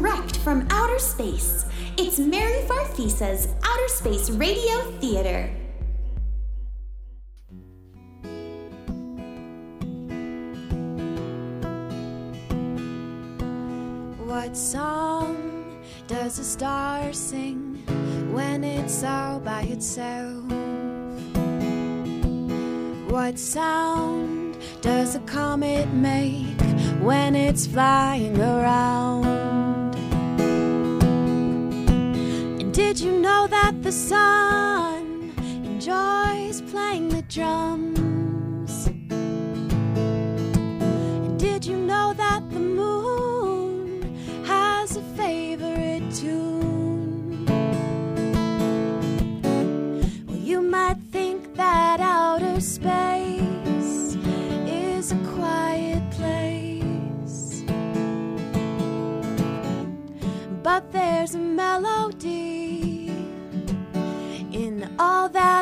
direct from outer space. It's Mary Farfisa's Outer Space Radio Theater. What song does a star sing when it's all by itself? What sound does a comet make when it's flying around? Did you know that the sun enjoys playing the drums?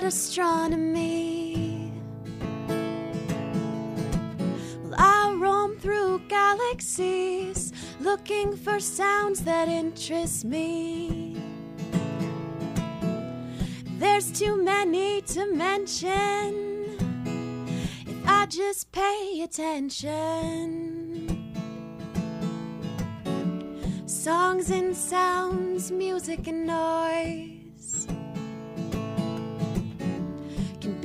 Astronomy. Well, I roam through galaxies looking for sounds that interest me. There's too many to mention if I just pay attention. Songs and sounds, music and noise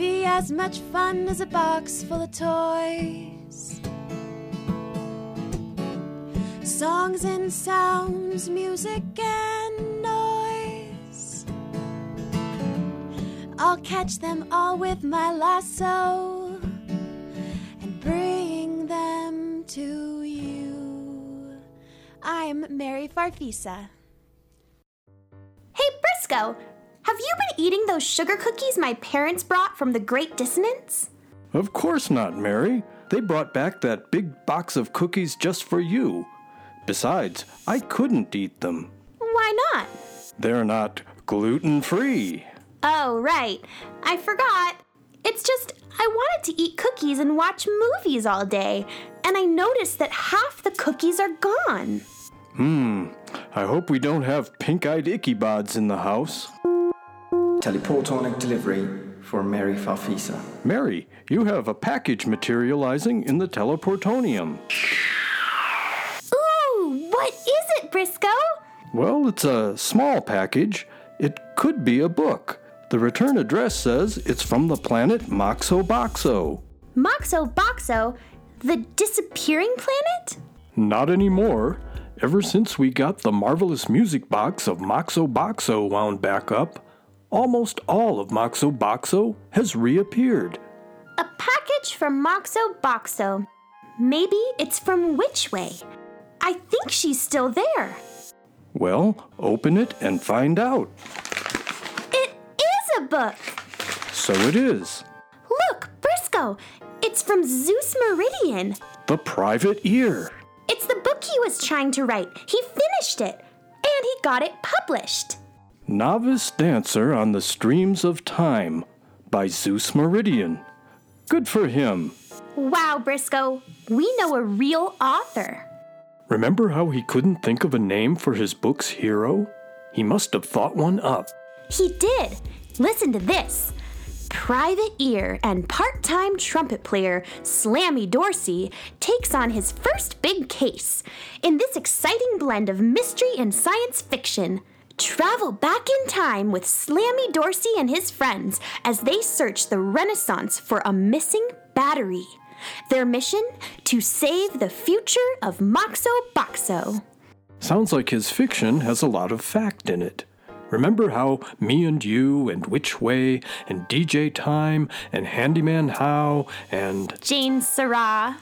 be as much fun as a box full of toys. Songs and sounds, music and noise. I'll catch them all with my lasso and bring them to you. I'm Mary Farfisa. Hey, Briscoe! Have you been eating those sugar cookies my parents brought from the Great Dissonance? Of course not, Mary. They brought back that big box of cookies just for you. Besides, I couldn't eat them. Why not? They're not gluten free. Oh, right. I forgot. It's just, I wanted to eat cookies and watch movies all day, and I noticed that half the cookies are gone. Hmm, I hope we don't have pink eyed Ickybods in the house. Teleportonic delivery for Mary Farfisa. Mary, you have a package materializing in the teleportonium. Ooh, what is it, Briscoe? Well, it's a small package. It could be a book. The return address says it's from the planet Moxo Boxo. Moxo Boxo, the disappearing planet? Not anymore. Ever since we got the marvelous music box of Moxo Boxo wound back up, almost all of Moxo Boxo has reappeared. A package from Moxo Boxo. Maybe it's from Witchway. I think she's still there. Well, open it and find out. It is a book. So it is. Look, Briscoe, it's from Zeus Meridian. The private ear. It's the book he was trying to write. He finished it, and he got it published. Novice Dancer on the Streams of Time by Zeus Meridian. Good for him. Wow, Briscoe, we know a real author. Remember how he couldn't think of a name for his book's hero? He must have thought one up. He did. Listen to this. Private ear and part time trumpet player Slammy Dorsey takes on his first big case. In this exciting blend of mystery and science fiction, travel back in time with Slammy Dorsey and his friends as they search the Renaissance for a missing battery. Their mission? To save the future of Moxo Boxo. Sounds like his fiction has a lot of fact in it. Remember how Me and You and Which Way and DJ Time and Handyman How and Jane Sarah.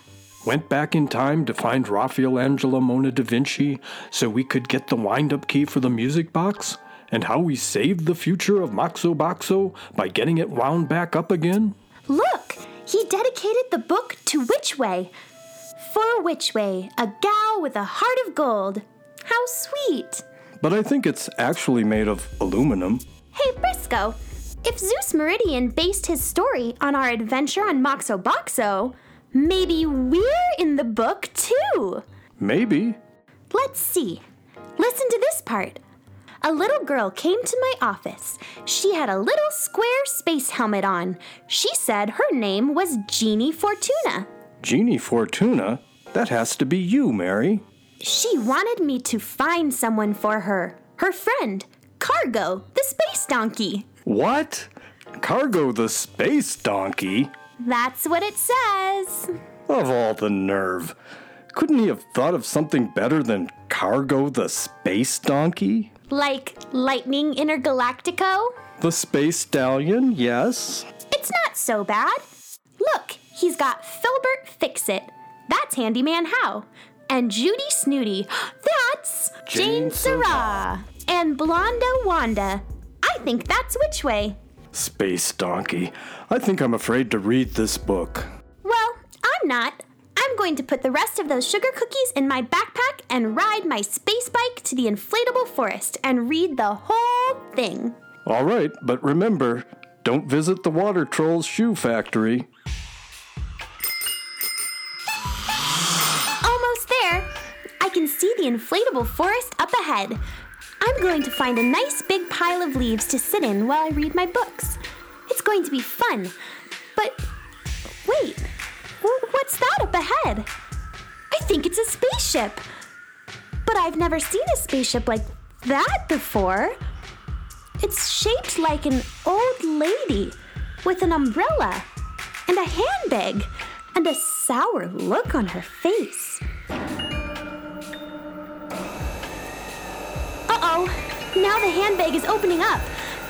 Went back in time to find Raphael Angelo Mona da Vinci so we could get the wind up key for the music box? And how we saved the future of Moxo Boxo by getting it wound back up again? Look, he dedicated the book to Witchway. For Witchway, a gal with a heart of gold. How sweet. But I think it's actually made of aluminum. Hey, Briscoe, if Zeus Meridian based his story on our adventure on Moxo Boxo, maybe we're in the book too. Maybe. Let's see. Listen to this part. A little girl came to my office. She had a little square space helmet on. She said her name was Jeannie Fortuna. Jeannie Fortuna? That has to be you, Mary. She wanted me to find someone for her. Her friend, Cargo, the space donkey. What? Cargo the space donkey? That's what it says. Of all the nerve. Couldn't he have thought of something better than Cargo the space donkey? Like Lightning Intergalactico? The space stallion, yes. It's not so bad. Look, he's got Filbert Fixit. That's Handyman How. And Judy Snooty. That's Jane Jane Sarah. And Blonda Wanda. I think that's which way. Space donkey. I think I'm afraid to read this book. Well, I'm not. I'm going to put the rest of those sugar cookies in my backpack and ride my space bike to the inflatable forest and read the whole thing. All right, but remember, don't visit the Water Troll's shoe factory. Almost there. I can see the inflatable forest up ahead. I'm going to find a nice big pile of leaves to sit in while I read my books. It's going to be fun. But wait, what's that up ahead? I think it's a spaceship. But I've never seen a spaceship like that before. It's shaped like an old lady with an umbrella and a handbag and a sour look on her face. Now the handbag is opening up,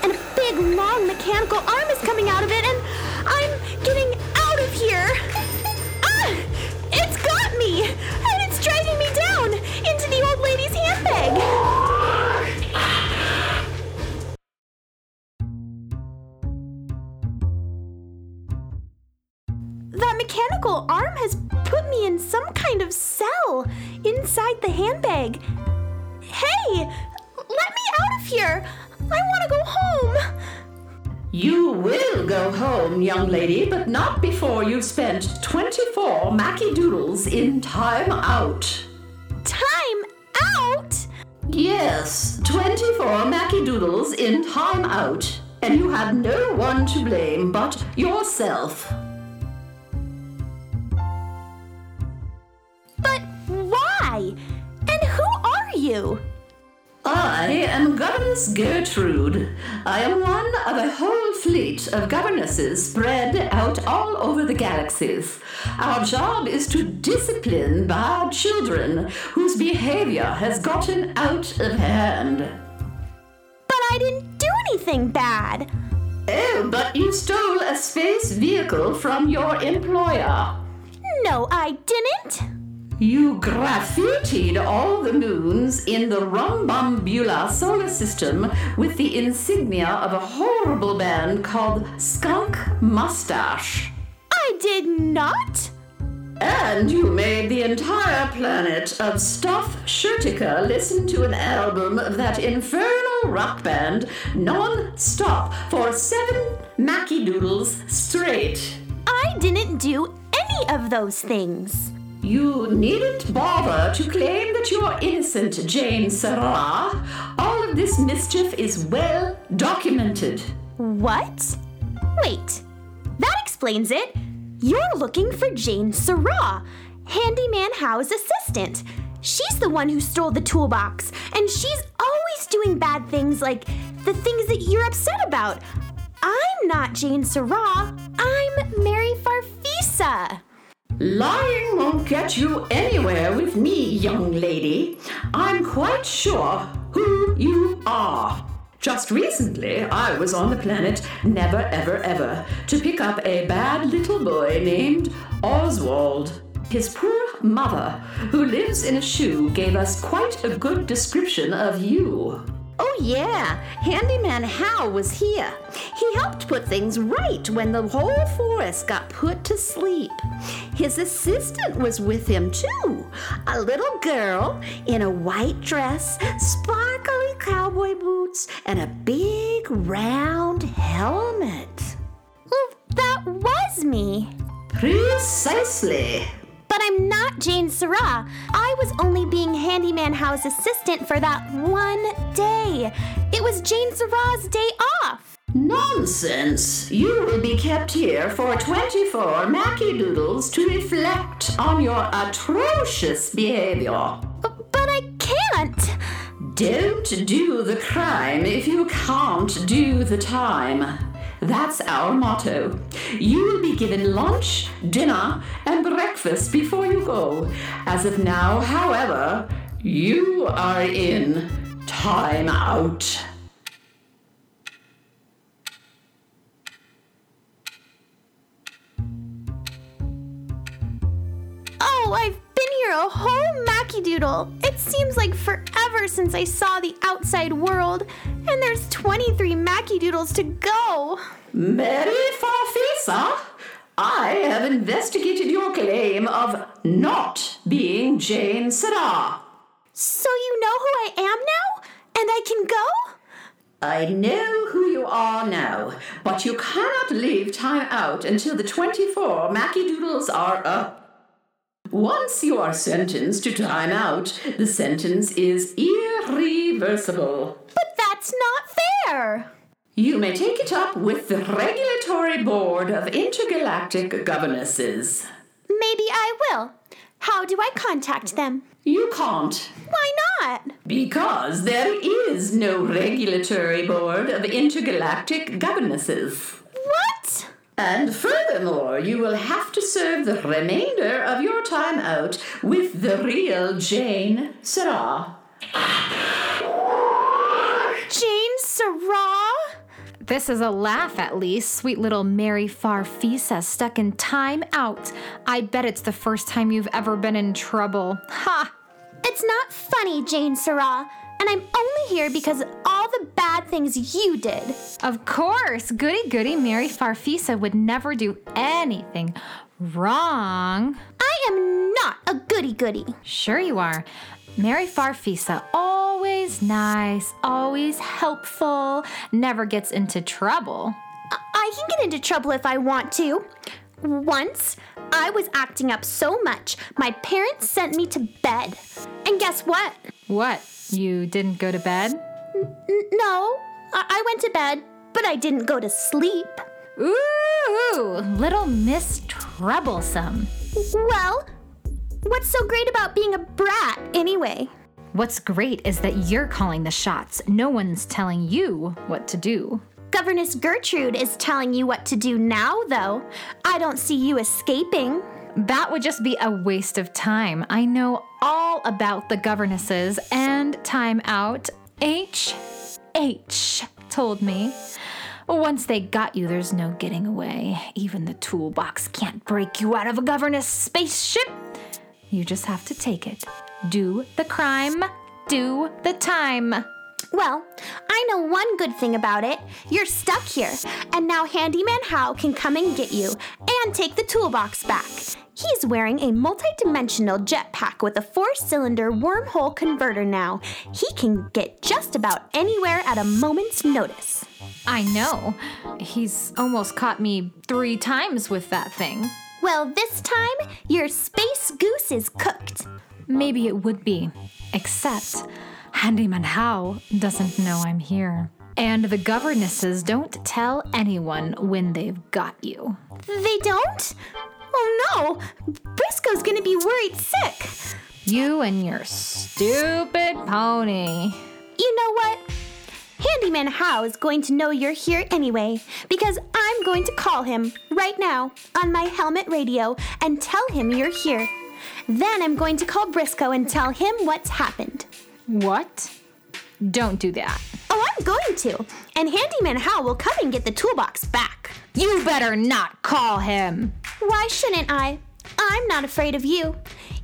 and a big, long mechanical arm is coming out of it, and I'm getting out of here. Ah! It's got me, and it's dragging me down into the old lady's handbag. That mechanical arm has put me in some kind of cell inside the handbag. Hey, let me out of here. I want to go home. You will go home, young lady, but not before you've spent 24 Mackie Doodles in time out. Time out? Yes, 24 Mackie Doodles in time out. And you had no one to blame but yourself. But why? And who are you? I am Governess Gertrude. I am one of a whole fleet of governesses spread out all over the galaxies. Our job is to discipline bad children whose behavior has gotten out of hand. But I didn't do anything bad. Oh, but you stole a space vehicle from your employer. No, I didn't. You graffitied all the moons in the Rumbumbula solar system with the insignia of a horrible band called Skunk Mustache. I did not. And you made the entire planet of Stuff Shirtica listen to an album of that infernal rock band non stop for seven Mackie Doodles straight. I didn't do any of those things. You needn't bother to claim that you're innocent, Jane Sarah. All of this mischief is well documented. What? Wait, that explains it. You're looking for Jane Sarah, Handyman How's assistant. She's the one who stole the toolbox, and she's always doing bad things like the things that you're upset about. I'm not Jane Sarah, I'm Mary Farfisa. Lying won't get you anywhere with me, young lady. I'm quite sure who you are. Just recently, I was on the planet Never Ever Ever to pick up a bad little boy named Oswald. His poor mother, who lives in a shoe, gave us quite a good description of you. Oh, yeah. Handyman Hal was here. He helped put things right when the whole forest got put to sleep. His assistant was with him, too. A little girl in a white dress, sparkly cowboy boots, and a big round helmet. Well, that was me. Precisely. But I'm not Jane Sarah. I was only being Handyman How's assistant for that one day. It was Jane Sarah's day off. Nonsense! You will be kept here for 24 Mackie Doodles to reflect on your atrocious behavior. But I can't. Don't do the crime if you can't do the time. That's our motto. You will be given lunch, dinner, and breakfast before you go. As of now, however, you are in time out. Oh, I've been here a whole Mackie Doodle. It seems like forever since I saw the outside world, and there's 23 Mackie Doodles to go. Mary Farfisa, I have investigated your claim of not being Jane Sarah. So you know who I am now? And I can go? I know who you are now, but you cannot leave time out until the 24 Mackie Doodles are up. Once you are sentenced to time out, the sentence is irreversible. But that's not fair. You may take it up with the Regulatory Board of Intergalactic Governesses. Maybe I will. How do I contact them? You can't, Why not? because there is no Regulatory Board of Intergalactic Governesses. What? And furthermore, you will have to serve the remainder of your time out with the real Jane Sarah. Jane Sarah? This is a laugh, at least. Sweet little Mary Farfisa stuck in time out. I bet it's the first time you've ever been in trouble. Ha! It's not funny, Jane Sarah. And I'm only here because all the bad things you did. Of course, goody goody Mary Farfisa would never do anything wrong. I am not a goody goody. Sure, you are. Mary Farfisa, always nice, always helpful, never gets into trouble. I can get into trouble if I want to. Once, I was acting up so much, my parents sent me to bed. And guess what? What? You didn't go to bed? No, I-, I went to bed, but I didn't go to sleep. Ooh, little Miss Troublesome. Well, what's so great about being a brat anyway? What's great is that you're calling the shots. No one's telling you what to do. Governess Gertrude is telling you what to do now, though. I don't see you escaping. That would just be a waste of time. I know all about the governesses and time out. H. H told me. Once they got you, there's no getting away. Even the toolbox can't break you out of a governess spaceship. You just have to take it. Do the crime, do the time. Well, I know one good thing about it. You're stuck here, and now Handyman How can come and get you and take the toolbox back. He's wearing a multi-dimensional jetpack with a four-cylinder wormhole converter now. He can get just about anywhere at a moment's notice. I know. He's almost caught me three times with that thing. Well, this time, your space goose is cooked. Maybe it would be. Except, Handyman How doesn't know I'm here. And the governesses don't tell anyone when they've got you. They don't? Oh no! Briscoe's gonna be worried sick. You and your stupid pony. You know what? Handyman How is going to know you're here anyway, because I'm going to call him right now on my helmet radio and tell him you're here. Then I'm going to call Briscoe and tell him what's happened. What? Don't do that. Oh, I'm going to. And Handyman How will come and get the toolbox back. You better not call him. Why shouldn't I? I'm not afraid of you.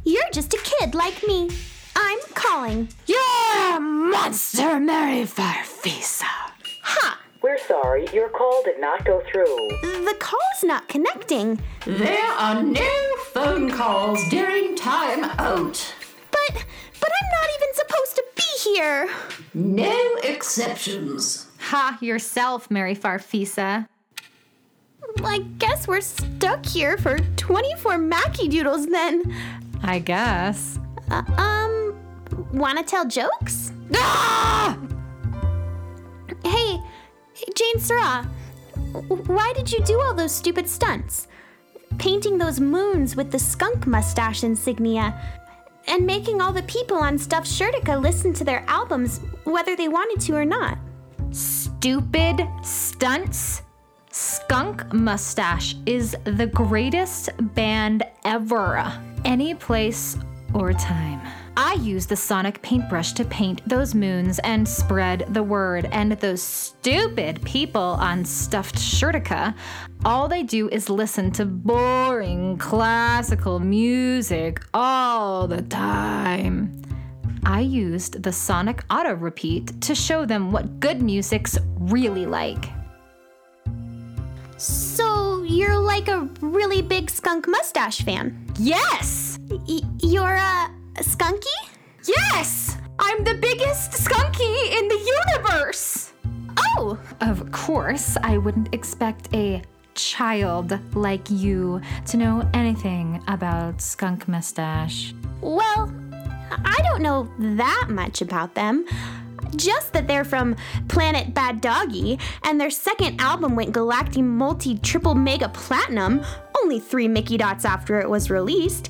You're just a kid like me. I'm calling. You're a monster, Mary Farfisa. Ha! We're sorry, your call did not go through. The call's not connecting. There are no phone calls during time out. But but I'm not even supposed to be here. No exceptions. Ha, yourself, Mary Farfisa. I guess we're stuck here for 24 Mackie Doodles then. I guess. Uh, um, wanna tell jokes? Ah! Hey, Jane Sarah, why did you do all those stupid stunts? Painting those moons with the skunk mustache insignia, and making all the people on Stuffed Shirtica listen to their albums whether they wanted to or not. Stupid stunts? Skunk Mustache is the greatest band ever. Any place or time. I used the sonic paintbrush to paint those moons and spread the word. And those stupid people on Stuffed Shirtica, all they do is listen to boring classical music all the time. I used the sonic auto repeat to show them what good music's really like. So you're like a really big skunk mustache fan? Yes! Y- you're a skunky? Yes! I'm the biggest skunky in the universe! Oh, Of course, I wouldn't expect a child like you to know anything about Skunk Mustache. well, I don't know that much about them. Just that they're from Planet Bad Doggy, and their second album went galactic multi triple mega platinum, only three Mickey dots after it was released,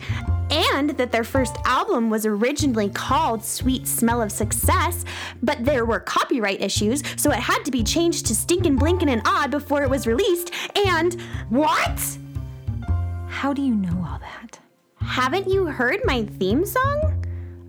and that their first album was originally called Sweet Smell of Success, but there were copyright issues, so it had to be changed to Stinkin' Blinkin' and Odd before it was released, and what? How do you know all that? Haven't you heard my theme song?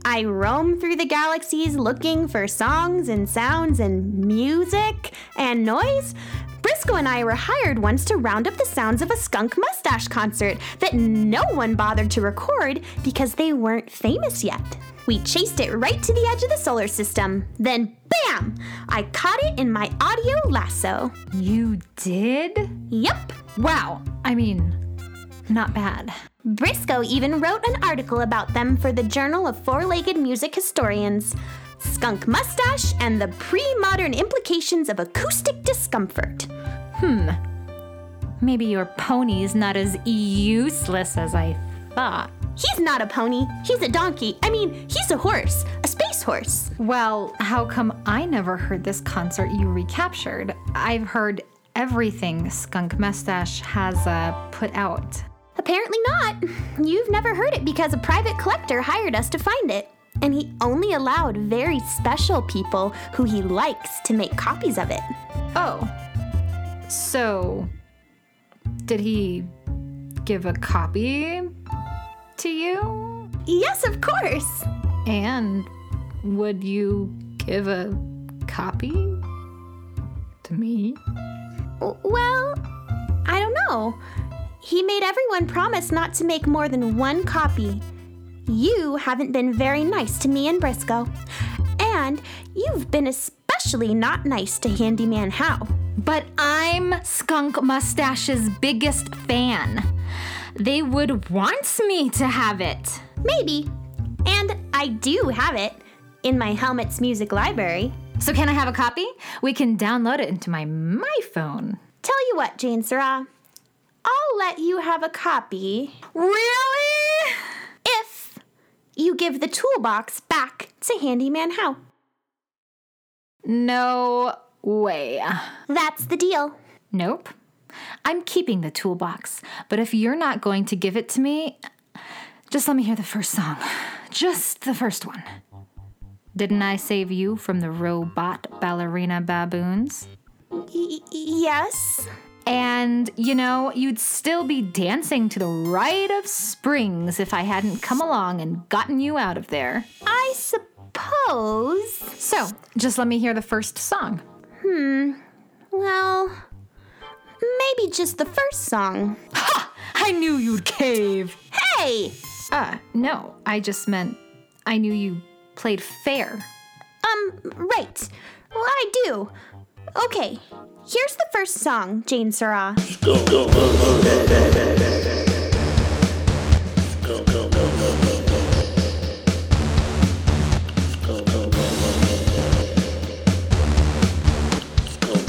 I roam through the galaxies looking for songs and sounds and music and noise. Briscoe and I were hired once to round up the sounds of a skunk mustache concert that no one bothered to record because they weren't famous yet. We chased it right to the edge of the solar system. Then, bam! I caught it in my audio lasso. You did? Yep. Wow, I mean, not bad. Briscoe even wrote an article about them for the Journal of Four Legged Music Historians Skunk Mustache and the Pre Modern Implications of Acoustic Discomfort. Hmm. Maybe your pony's not as useless as I thought. He's not a pony, he's a donkey. I mean, he's a horse, a space horse. Well, how come I never heard this concert you recaptured? I've heard everything Skunk Mustache has uh, put out. Apparently not. You've never heard it because a private collector hired us to find it. And he only allowed very special people who he likes to make copies of it. Oh. So, did he give a copy to you? Yes, of course. And would you give a copy to me? Well, I don't know. He made everyone promise not to make more than one copy. You haven't been very nice to me and Briscoe. And you've been especially not nice to Handyman How. But I'm Skunk Mustache's biggest fan. They would want me to have it. Maybe. And I do have it in my Helmet's music library. So, can I have a copy? We can download it into my my phone. Tell you what, Jane Sarah. I'll let you have a copy Really? if you give the toolbox back to Handyman How. No way. That's the deal. Nope. I'm keeping the toolbox, but if you're not going to give it to me, just let me hear the first song. Just the first one. Didn't I save you from the robot ballerina baboons? Y- yes. And, you know, you'd still be dancing to the Rite of Springs if I hadn't come along and gotten you out of there. I suppose. So, just let me hear the first song. Hmm. Well, maybe just the first song. Ha! I knew you'd cave. Hey! Uh, no, I just meant I knew you played fair. Um, right. Well, I do. Okay, here's the first song, Jane Sarah.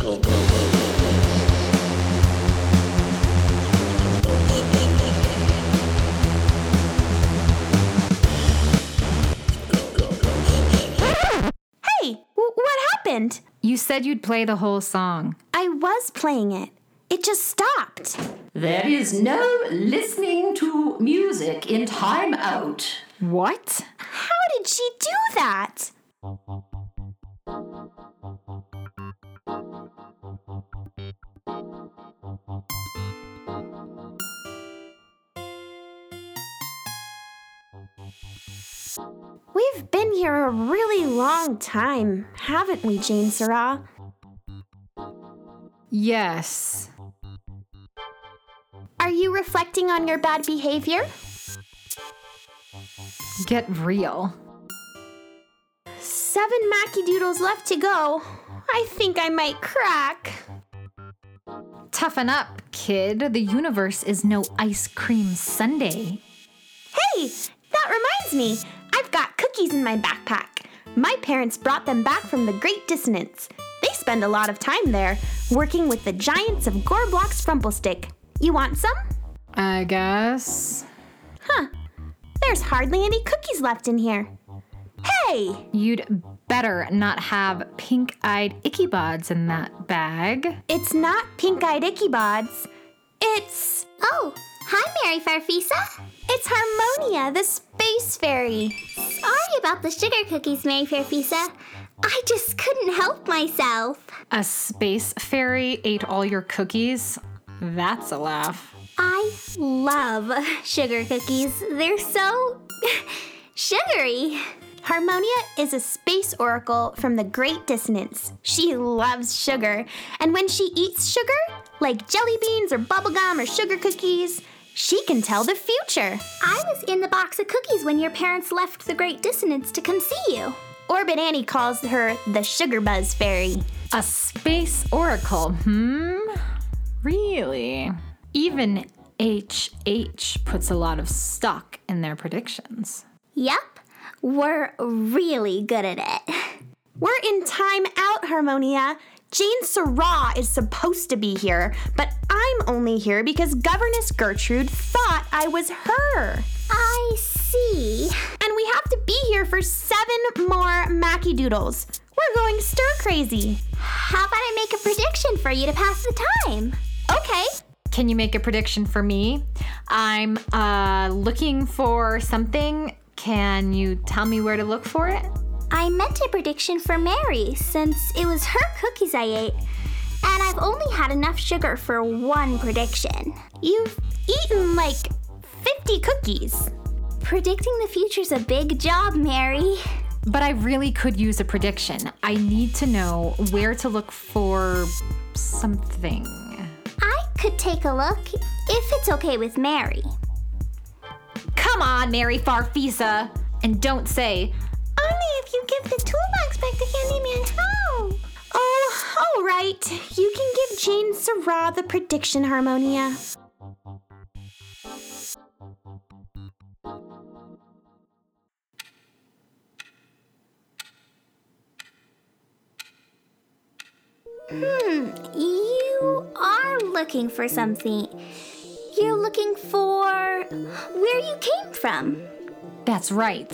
happened? Said you'd play the whole song. I was playing it. It just stopped. There is no listening to music in time out. What? How did she do that? We've been here a really long time, haven't we, Jane Sarah? Yes. Are you reflecting on your bad behavior? Get real. Seven Mackie Doodles left to go. I think I might crack. Toughen up, kid. The universe is no ice cream sundae. Hey, that reminds me. I've got cookies in my backpack. My parents brought them back from the Great Dissonance. They spend a lot of time there, working with the giants of Gorblock's Frumplestick. You want some? I guess. Huh. There's hardly any cookies left in here. Hey! You'd better not have pink eyed Ickybods in that bag. It's not pink eyed Ickybods. It's. Oh, hi, Mary Farfisa. It's Harmonia, the space fairy. Sorry about the sugar cookies, Mary Farfisa. I just couldn't help myself. A space fairy ate all your cookies? That's a laugh. I love sugar cookies. They're so sugary. Harmonia is a space oracle from the Great Dissonance. She loves sugar, and when she eats sugar, like jelly beans or bubblegum or sugar cookies, she can tell the future. I was in the box of cookies when your parents left the Great Dissonance to come see you. Orbit Annie calls her the Sugar Buzz Fairy. A space oracle, hmm? Really? Even HH puts a lot of stock in their predictions. Yep, we're really good at it. We're in time out, Harmonia. Jane Sarah is supposed to be here, but I'm only here because Governess Gertrude thought I was her. I see. And we have to be here for seven more Mackie Doodles. We're going stir crazy. How about I make a prediction for you to pass the time? Okay. Can you make a prediction for me? I'm uh, looking for something. Can you tell me where to look for it? I meant a prediction for Mary since it was her cookies I ate. And I've only had enough sugar for one prediction. You've eaten like 50 cookies. Predicting the future's a big job, Mary. But I really could use a prediction. I need to know where to look for something. I could take a look if it's okay with Mary. Come on, Mary Farfisa! And don't say, Only if you give the toolbox back to Handyman How. Oh, all right. You can give Jane Sarah the prediction, Harmonia. Hmm, you are looking for something. You're looking for where you came from. That's right.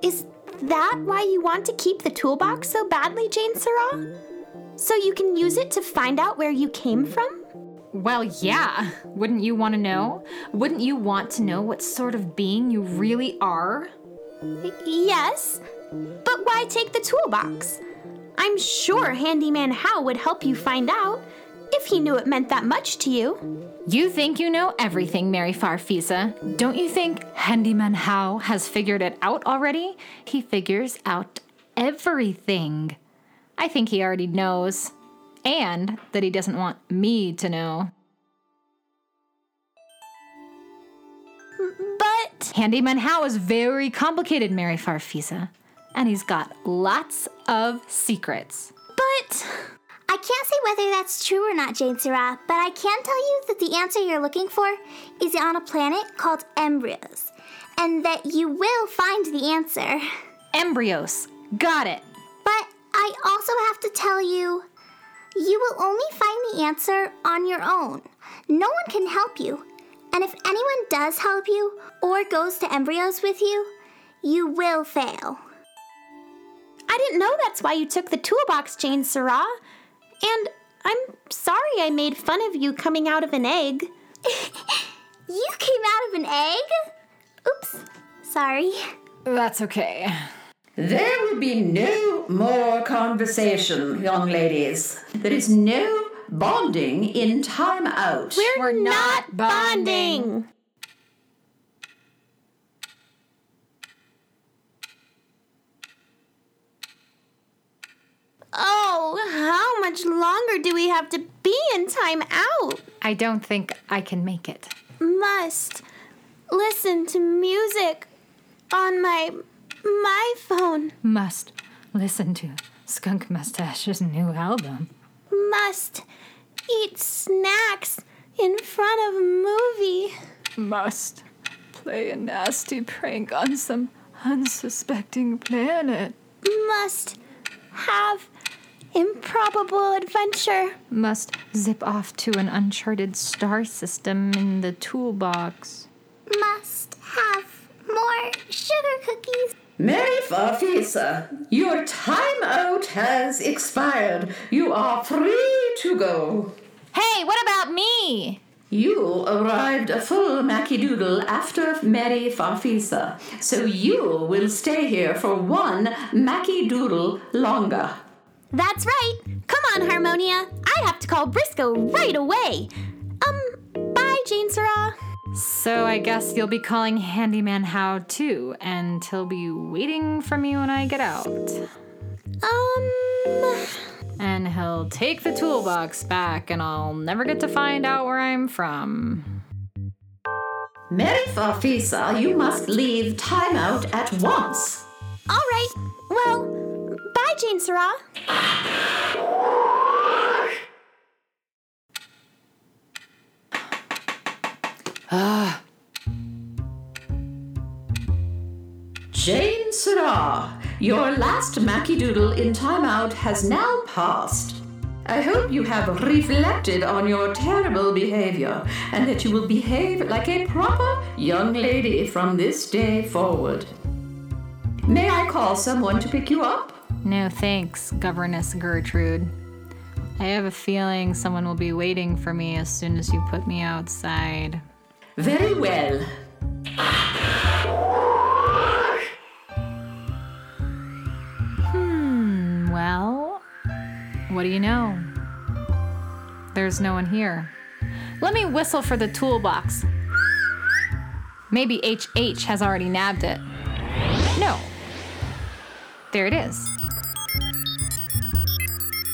Is that why you want to keep the toolbox so badly, Jane Sarah? So you can use it to find out where you came from? Well, yeah. Wouldn't you want to know? Wouldn't you want to know what sort of being you really are? Yes. But why take the toolbox? I'm sure Handyman How would help you find out if he knew it meant that much to you. You think you know everything, Mary Farfisa. Don't you think Handyman How has figured it out already? He figures out everything. I think he already knows. And that he doesn't want me to know. But Handyman How is very complicated, Mary Farfisa. And he's got lots of secrets. but I can't say whether that's true or not, Jane Sarah, but I can tell you that the answer you're looking for is on a planet called Embryos, and that you will find the answer. Embryos. Got it. But I also have to tell you, you will only find the answer on your own. No one can help you. And if anyone does help you or goes to Embryos with you, you will fail. I didn't know that's why you took the toolbox, Jane Sarah. And I'm sorry I made fun of you coming out of an egg. You came out of an egg? Oops. Sorry. That's okay. There will be no more conversation, young ladies. There is no bonding in time out. We're, We're not, not bonding. bonding. Oh, how much longer do we have to be in time out? I don't think I can make it. Must listen to music on my my phone. Must listen to Skunk Mustache's new album. Must eat snacks in front of a movie. Must play a nasty prank on some unsuspecting planet. Must have improbable adventure. Must zip off to an uncharted star system in the toolbox. Must have more sugar cookies. Mary Farfisa, your time out has expired. You are free to go. Hey, what about me? You arrived a full Mackie Doodle after Mary Farfisa, so you will stay here for one Mackie Doodle longer. That's right. Come on, Harmonia. I have to call Briscoe right away. Um, bye, Jane Sarah. So I guess you'll be calling Handyman How too, and he'll be waiting for me when I get out. Um, And he'll take the toolbox back, and I'll never get to find out where I'm from. Mary Farfisa, you must leave timeout at once. all right. Well, Jane Sarah. Ah. Jane Sarah, your last Mackie Doodle in timeout has now passed. I hope you have reflected on your terrible behavior and that you will behave like a proper young lady from this day forward. May I call someone to pick you up? No thanks, Governess Gertrude. I have a feeling someone will be waiting for me as soon as you put me outside. Very well. Hmm, well, what do you know? There's no one here. Let me whistle for the toolbox. Maybe HH has already nabbed it. There it is.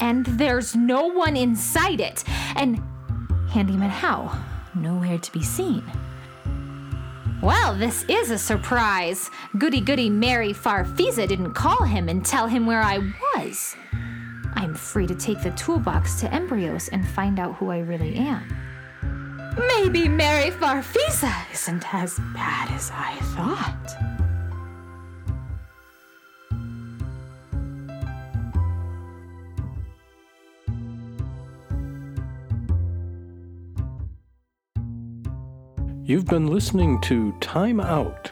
And there's no one inside it. And Handyman How? Nowhere to be seen. Well, this is a surprise. Goody goody Mary Farfisa didn't call him and tell him where I was. I'm free to take the toolbox to Embryos and find out who I really am. Maybe Mary Farfisa isn't as bad as I thought. You've been listening to Time Out,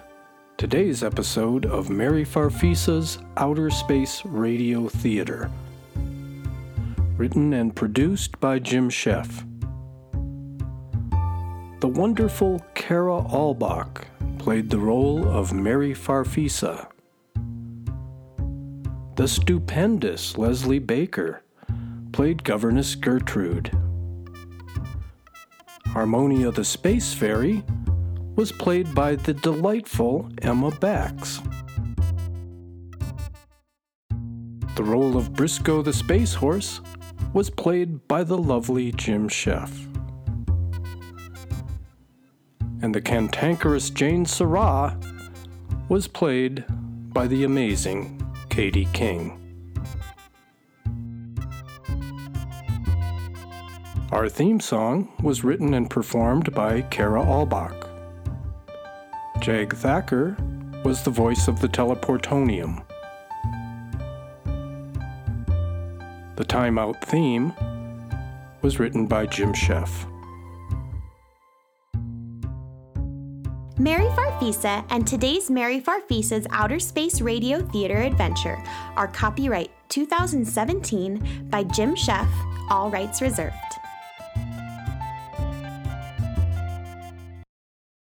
today's episode of Mary Farfisa's Outer Space Radio Theater. Written and produced by Jim Sheff. The wonderful Kara Albach played the role of Mary Farfisa. The stupendous Leslie Baker played Governess Gertrude. Harmonia the Space Fairy was played by the delightful Emma Bax. The role of Briscoe the Space Horse was played by the lovely Jim Sheff. And the cantankerous Jane Sarah was played by the amazing Katie King. Our theme song was written and performed by Kara Albach. Jag Thacker was the voice of the Teleportonium. The Timeout theme was written by Jim Sheff. Mary Farfisa and today's Mary Farfisa's Outer Space Radio Theater Adventure are copyright 2017 by Jim Sheff, all rights reserved.